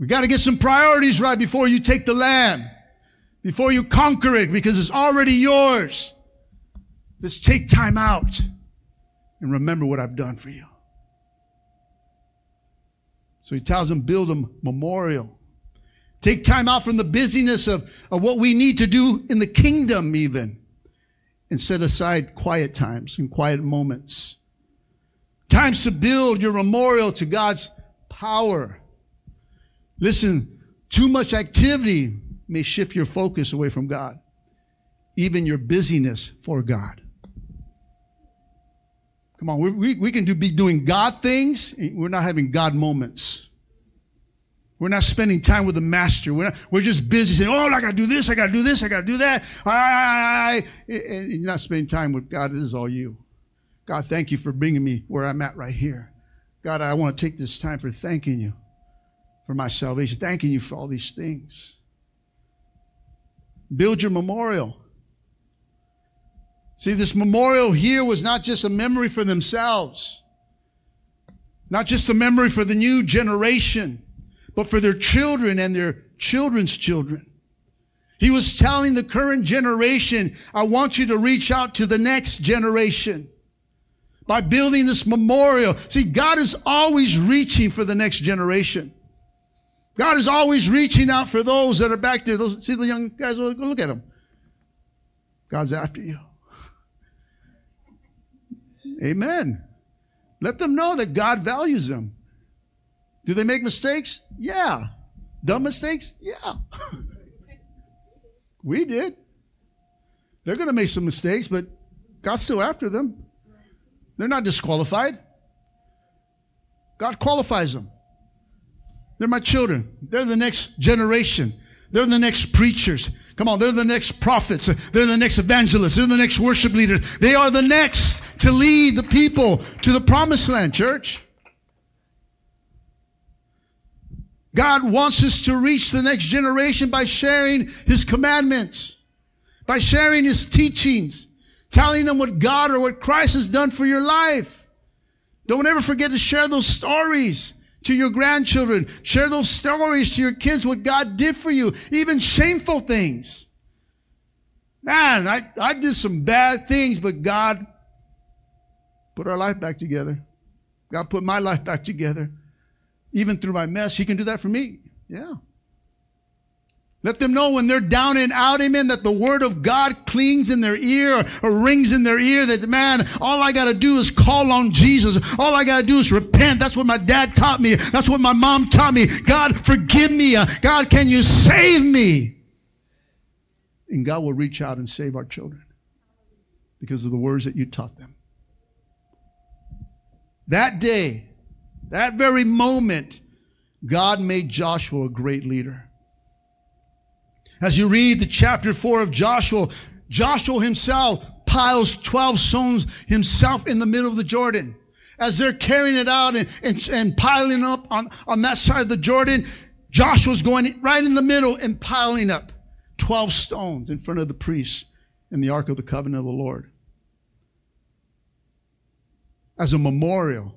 We got to get some priorities right before you take the land, before you conquer it, because it's already yours. Let's take time out and remember what I've done for you. So he tells them, build a memorial. Take time out from the busyness of, of what we need to do in the kingdom, even, and set aside quiet times and quiet moments. Times to build your memorial to God's power. Listen, too much activity may shift your focus away from God, even your busyness for God. Come on, we, we can do, be doing God things. We're not having God moments. We're not spending time with the master. We're, not, we're just busy saying, oh, I got to do this, I got to do this, I got to do that. I, I, I, and you're not spending time with God. This is all you. God, thank you for bringing me where I'm at right here. God, I want to take this time for thanking you for my salvation, thanking you for all these things. Build your memorial. See, this memorial here was not just a memory for themselves, not just a memory for the new generation, but for their children and their children's children. He was telling the current generation, I want you to reach out to the next generation by building this memorial. See, God is always reaching for the next generation. God is always reaching out for those that are back there. Those, see the young guys, look at them. God's after you. Amen. Let them know that God values them. Do they make mistakes? Yeah. Dumb mistakes? Yeah. We did. They're going to make some mistakes, but God's still after them. They're not disqualified. God qualifies them. They're my children. They're the next generation. They're the next preachers. Come on, they're the next prophets. They're the next evangelists. They're the next worship leaders. They are the next to lead the people to the promised land, church. God wants us to reach the next generation by sharing His commandments, by sharing His teachings, telling them what God or what Christ has done for your life. Don't ever forget to share those stories to your grandchildren. Share those stories to your kids, what God did for you, even shameful things. Man, I, I did some bad things, but God put our life back together. God put my life back together even through my mess. He can do that for me. Yeah. Let them know when they're down and out, amen, that the word of God clings in their ear or, rings in their ear that, man, all I got to do is call on Jesus. All I got to do is repent. That's what my dad taught me. That's what my mom taught me. God, forgive me. Uh, God, can you save me? And God will reach out and save our children because of the words that you taught them. That day, that very moment, God made Joshua a great leader. As you read the chapter four of Joshua, Joshua himself piles 12 stones himself in the middle of the Jordan. As they're carrying it out and, and, and piling up on, on that side of the Jordan, Joshua's going right in the middle and piling up 12 stones in front of the priests in the Ark of the Covenant of the Lord. As a memorial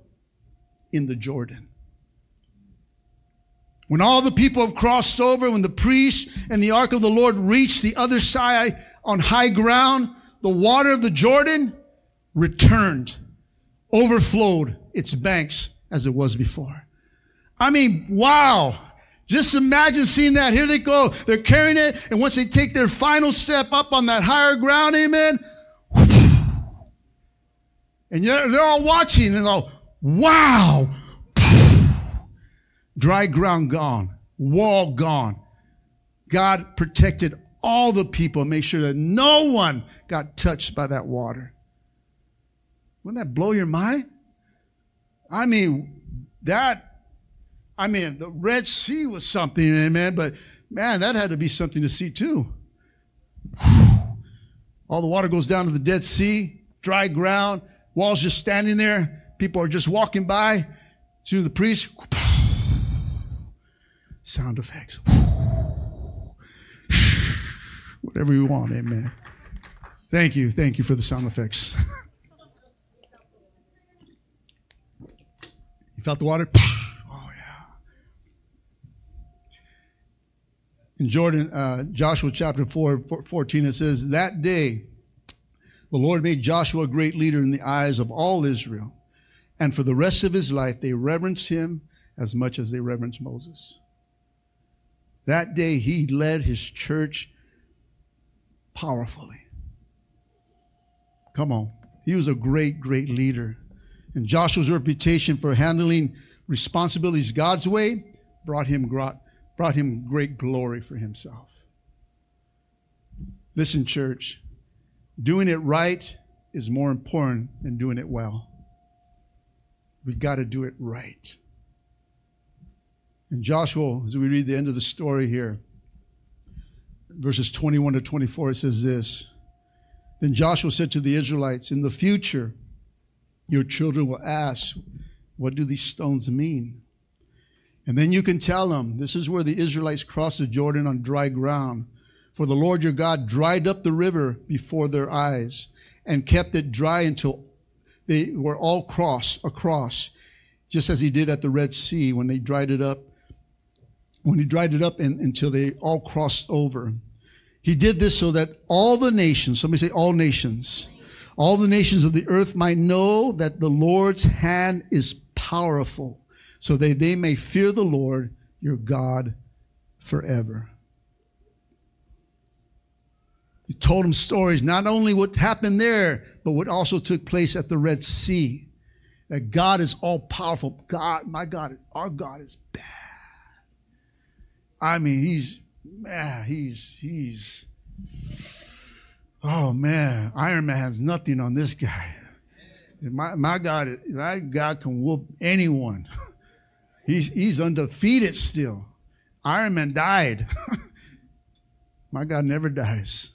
in the Jordan. When all the people have crossed over, when the priests and the ark of the Lord reached the other side on high ground, the water of the Jordan returned, overflowed its banks as it was before. I mean, wow. Just imagine seeing that. Here they go. They're carrying it. And once they take their final step up on that higher ground, amen. And they're all watching and they're all, Wow. Dry ground gone. Wall gone. God protected all the people, made sure that no one got touched by that water. Wouldn't that blow your mind? I mean, that, I mean, the Red Sea was something, amen, but man, that had to be something to see too. All the water goes down to the Dead Sea, dry ground, walls just standing there. People are just walking by. To the priest, sound effects. Whatever you want, amen. Thank you. Thank you for the sound effects. you felt the water? Oh, yeah. In Jordan, uh, Joshua chapter 4, 14, it says, That day the Lord made Joshua a great leader in the eyes of all Israel. And for the rest of his life, they reverenced him as much as they reverenced Moses. That day, he led his church powerfully. Come on. He was a great, great leader. And Joshua's reputation for handling responsibilities God's way brought him, brought him great glory for himself. Listen, church, doing it right is more important than doing it well. We got to do it right. In Joshua, as we read the end of the story here, verses 21 to 24, it says this Then Joshua said to the Israelites, In the future, your children will ask, What do these stones mean? And then you can tell them, This is where the Israelites crossed the Jordan on dry ground. For the Lord your God dried up the river before their eyes and kept it dry until they were all cross across, just as he did at the Red Sea when they dried it up. When he dried it up and, until they all crossed over. He did this so that all the nations, somebody say all nations, all the nations of the earth might know that the Lord's hand is powerful, so that they may fear the Lord your God forever. He told them stories, not only what happened there, but what also took place at the Red Sea. That God is all powerful. God, my God, our God is bad. I mean, he's, man, he's, he's, Oh man, Iron Man has nothing on this guy. My, my God, my God can whoop anyone. He's, he's undefeated still. Iron Man died. my God never dies.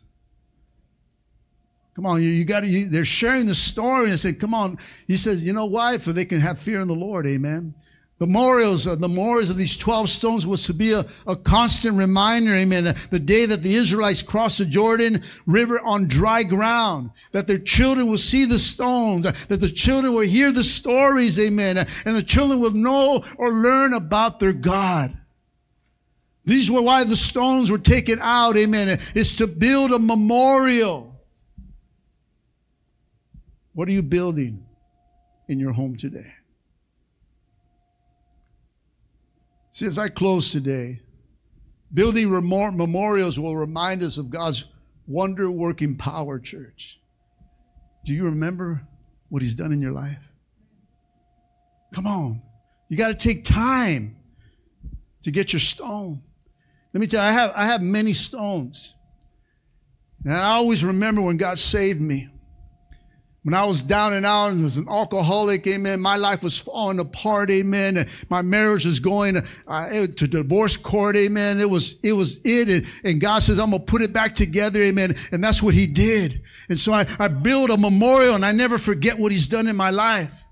Come on, you, you got to, they're sharing the story and saying, come on. He says, you know why? For they can have fear in the Lord. Amen. The memorials, uh, the memorials of these 12 stones was to be a, a constant reminder, amen, the day that the Israelites crossed the Jordan River on dry ground, that their children will see the stones, uh, that the children will hear the stories, amen, uh, and the children will know or learn about their God. These were why the stones were taken out, amen, uh, is to build a memorial. What are you building in your home today? See, as I close today, building memorials will remind us of God's wonder working power, church. Do you remember what He's done in your life? Come on. You got to take time to get your stone. Let me tell you, I have, I have many stones. And I always remember when God saved me. When I was down and out and was an alcoholic, amen, my life was falling apart, amen. My marriage was going uh, to divorce court, amen. It was, it was it. And, and, God says, I'm going to put it back together, amen. And that's what he did. And so I, I build a memorial and I never forget what he's done in my life.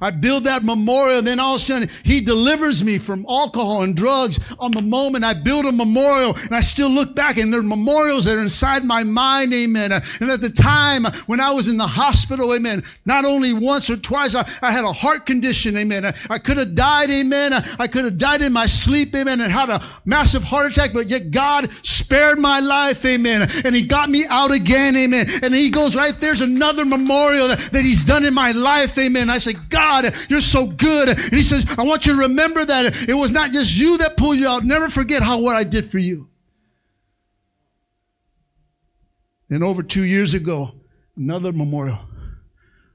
I build that memorial, then all of a sudden he delivers me from alcohol and drugs on the moment. I build a memorial and I still look back and there are memorials that are inside my mind, amen. And at the time when I was in the hospital, amen, not only once or twice, I, I had a heart condition, amen. I, I could have died, amen. I, I could have died in my sleep, amen, and had a massive heart attack, but yet God spared my life, amen. And he got me out again, amen. And he goes, right there's another memorial that, that he's done in my life, amen. I say, God, God, you're so good. And he says, I want you to remember that it was not just you that pulled you out. Never forget how what I did for you. And over two years ago, another memorial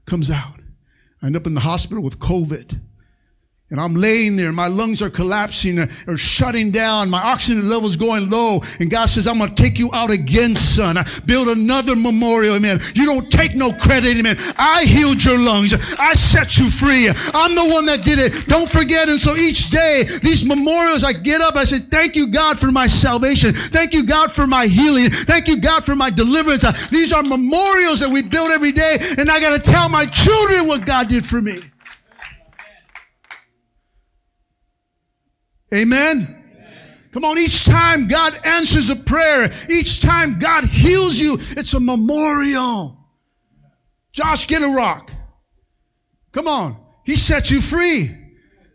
comes out. I end up in the hospital with COVID. And I'm laying there, my lungs are collapsing or shutting down, my oxygen level's going low. And God says, I'm gonna take you out again, son. I build another memorial, amen. You don't take no credit, amen. I healed your lungs. I set you free. I'm the one that did it. Don't forget. And so each day, these memorials, I get up, I say, Thank you, God, for my salvation. Thank you, God, for my healing. Thank you, God, for my deliverance. Uh, these are memorials that we build every day, and I gotta tell my children what God did for me. Amen? Come on, each time God answers a prayer, each time God heals you, it's a memorial. Josh, get a rock. Come on. He set you free.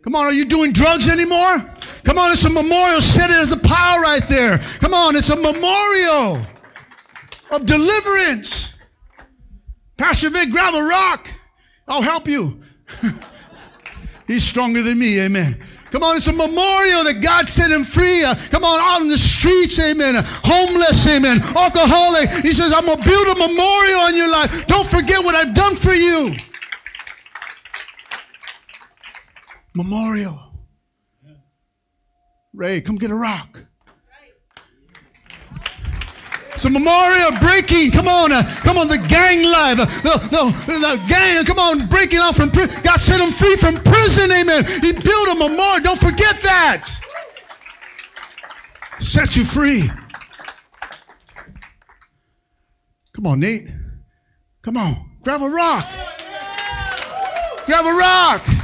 Come on, are you doing drugs anymore? Come on, it's a memorial. Set it as a pile right there. Come on, it's a memorial of deliverance. Pastor Vic, grab a rock. I'll help you. He's stronger than me, amen. Come on, it's a memorial that God set him free. Uh, come on, out in the streets, amen. Uh, homeless, amen. Alcoholic. He says, I'm going to build a memorial on your life. Don't forget what I've done for you. Memorial. Ray, come get a rock. Some memorial breaking. Come on, uh, come on, the gang life, uh, the, the, the gang, come on, breaking out from prison. God set them free from prison, amen. He built a memorial. Don't forget that. Set you free. Come on, Nate. Come on, grab a rock. Grab a rock.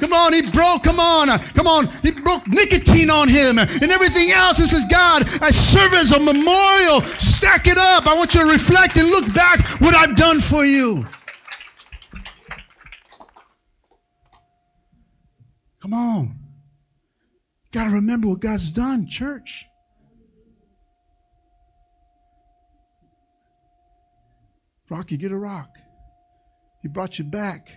Come on, he broke, come on, come on. He broke nicotine on him and everything else. He says, God, I serve as a memorial. Stack it up. I want you to reflect and look back what I've done for you. Come on. Got to remember what God's done, church. Rocky, get a rock. He brought you back.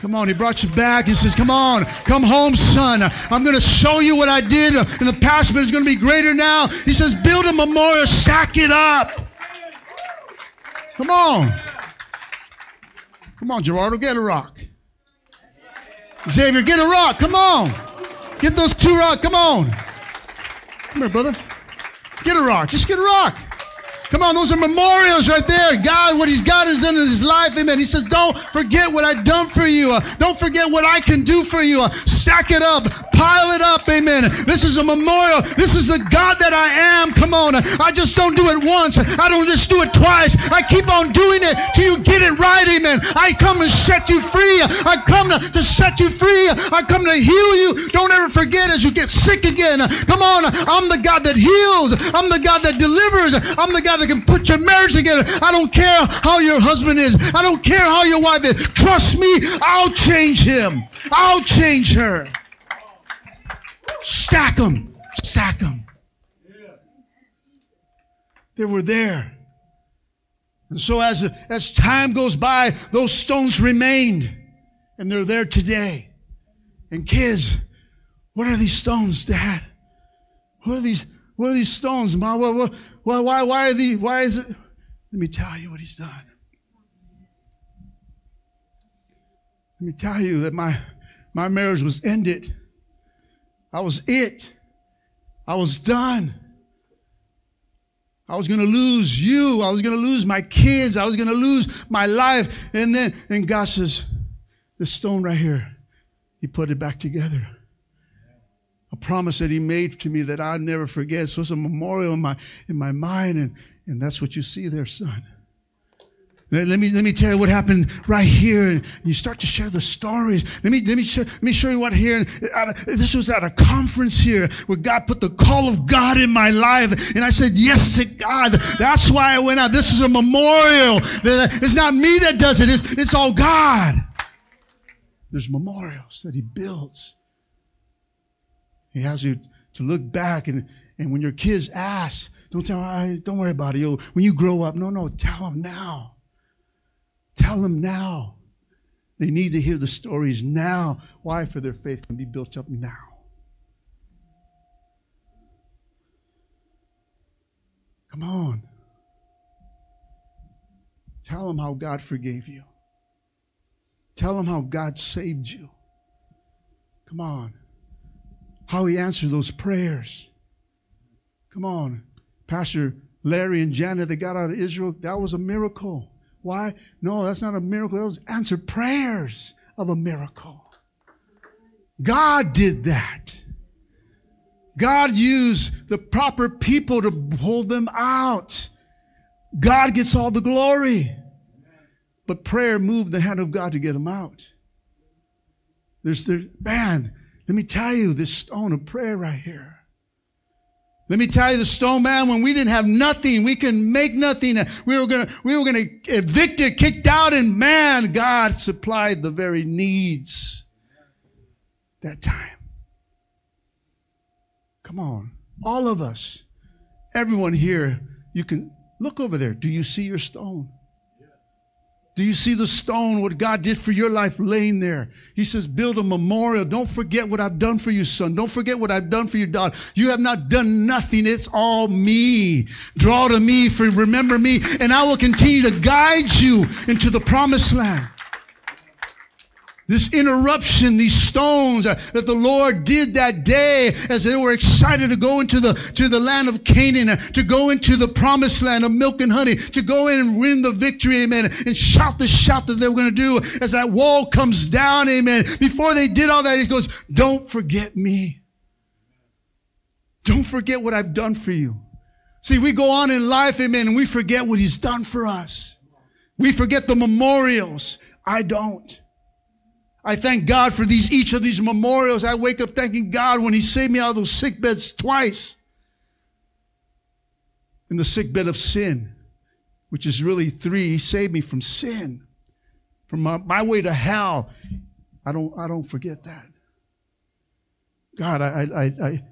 Come on, he brought you back. He says, Come on, come home, son. I'm going to show you what I did in the past, but it's going to be greater now. He says, Build a memorial, stack it up. Come on. Come on, Gerardo, get a rock. Xavier, get a rock. Come on. Get those two rocks. Come on. Come here, brother. Get a rock. Just get a rock. Come on, those are memorials right there. God, what He's got is in His life. Amen. He says, Don't forget what I've done for you. Uh, don't forget what I can do for you. Uh, stack it up, pile it up. Amen. This is a memorial. This is the God that I am. Come on. I just don't do it once. I don't just do it twice. I keep on doing it till you get it right. Amen. I come and set you free. I come to, to set you free. I come to heal you. Don't ever forget as you get sick again. Come on. I'm the God that heals. I'm the God that delivers. I'm the God that can put your marriage together. I don't care how your husband is. I don't care how your wife is. Trust me, I'll change him. I'll change her. Stack them. Stack them. They were there. And so as, as time goes by, those stones remained. And they're there today. And kids, what are these stones, Dad? What are these? What are these stones, Mom? What, what, why, why, why are these? Why is it? Let me tell you what he's done. Let me tell you that my, my marriage was ended. I was it. I was done. I was going to lose you. I was going to lose my kids. I was going to lose my life. And then, and God says, this stone right here, He put it back together a promise that he made to me that I'll never forget. So it's a memorial in my, in my mind. And, and that's what you see there, son. Let me, let me tell you what happened right here. And you start to share the stories. Let me, let me, show, let me show you what here. This was at a conference here where God put the call of God in my life. And I said yes to God. That's why I went out. This is a memorial. It's not me that does it. It's, it's all God. There's memorials that he builds he has you to look back and, and when your kids ask, don't tell them, don't worry about it. You'll, when you grow up, no, no, tell them now. Tell them now. They need to hear the stories now. Why? For their faith can be built up now. Come on. Tell them how God forgave you. Tell them how God saved you. Come on how he answered those prayers. Come on. Pastor Larry and Janet, they got out of Israel. That was a miracle. Why? No, that's not a miracle. That was answered prayers of a miracle. God did that. God used the proper people to hold them out. God gets all the glory. But prayer moved the hand of God to get them out. There's, there, man, let me tell you this stone of prayer right here. Let me tell you the stone man, when we didn't have nothing, we can make nothing. We were gonna, we were gonna evicted, kicked out, and man, God supplied the very needs that time. Come on. All of us, everyone here, you can look over there. Do you see your stone? Do you see the stone, what God did for your life laying there? He says, build a memorial. Don't forget what I've done for you, son. Don't forget what I've done for your daughter. You have not done nothing. It's all me. Draw to me for remember me and I will continue to guide you into the promised land. This interruption, these stones uh, that the Lord did that day as they were excited to go into the, to the land of Canaan, uh, to go into the promised land of milk and honey, to go in and win the victory, amen, and shout the shout that they were going to do as that wall comes down, amen. Before they did all that, he goes, don't forget me. Don't forget what I've done for you. See, we go on in life, amen, and we forget what he's done for us. We forget the memorials. I don't. I thank God for these, each of these memorials. I wake up thanking God when He saved me out of those sick beds twice. In the sick bed of sin, which is really three. He saved me from sin, from my, my way to hell. I don't, I don't forget that. God, I, I, I,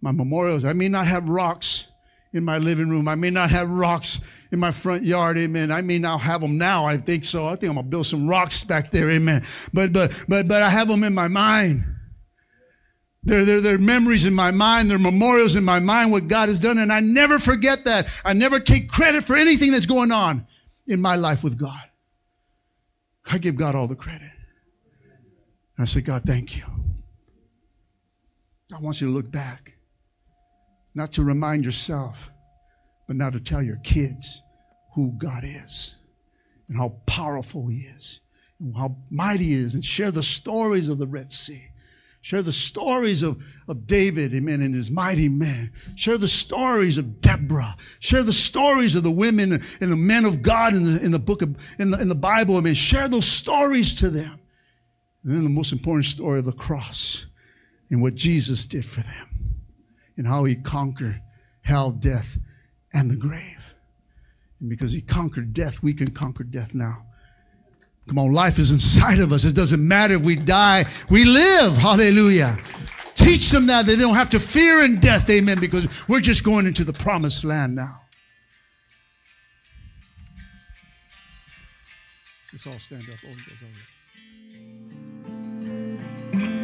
my memorials, I may not have rocks in my living room. I may not have rocks in my front yard. Amen. I may not have them now. I think so. I think I'm going to build some rocks back there. Amen. But, but, but, but I have them in my mind. They're, they're, they're memories in my mind. They're memorials in my mind, what God has done. And I never forget that. I never take credit for anything that's going on in my life with God. I give God all the credit. I say, God, thank you. I want you to look back not to remind yourself, but now to tell your kids who God is and how powerful He is and how mighty He is, and share the stories of the Red Sea. Share the stories of, of David, amen, and his mighty men. Share the stories of Deborah. Share the stories of the women and the men of God in the, in the book of, in the, in the Bible, amen. Share those stories to them. And then the most important story of the cross and what Jesus did for them and how he conquered hell, death, and the grave. And because he conquered death, we can conquer death now. Come on, life is inside of us. It doesn't matter if we die, we live. Hallelujah. Teach them that they don't have to fear in death, amen, because we're just going into the promised land now. Let's all stand up. Oh, oh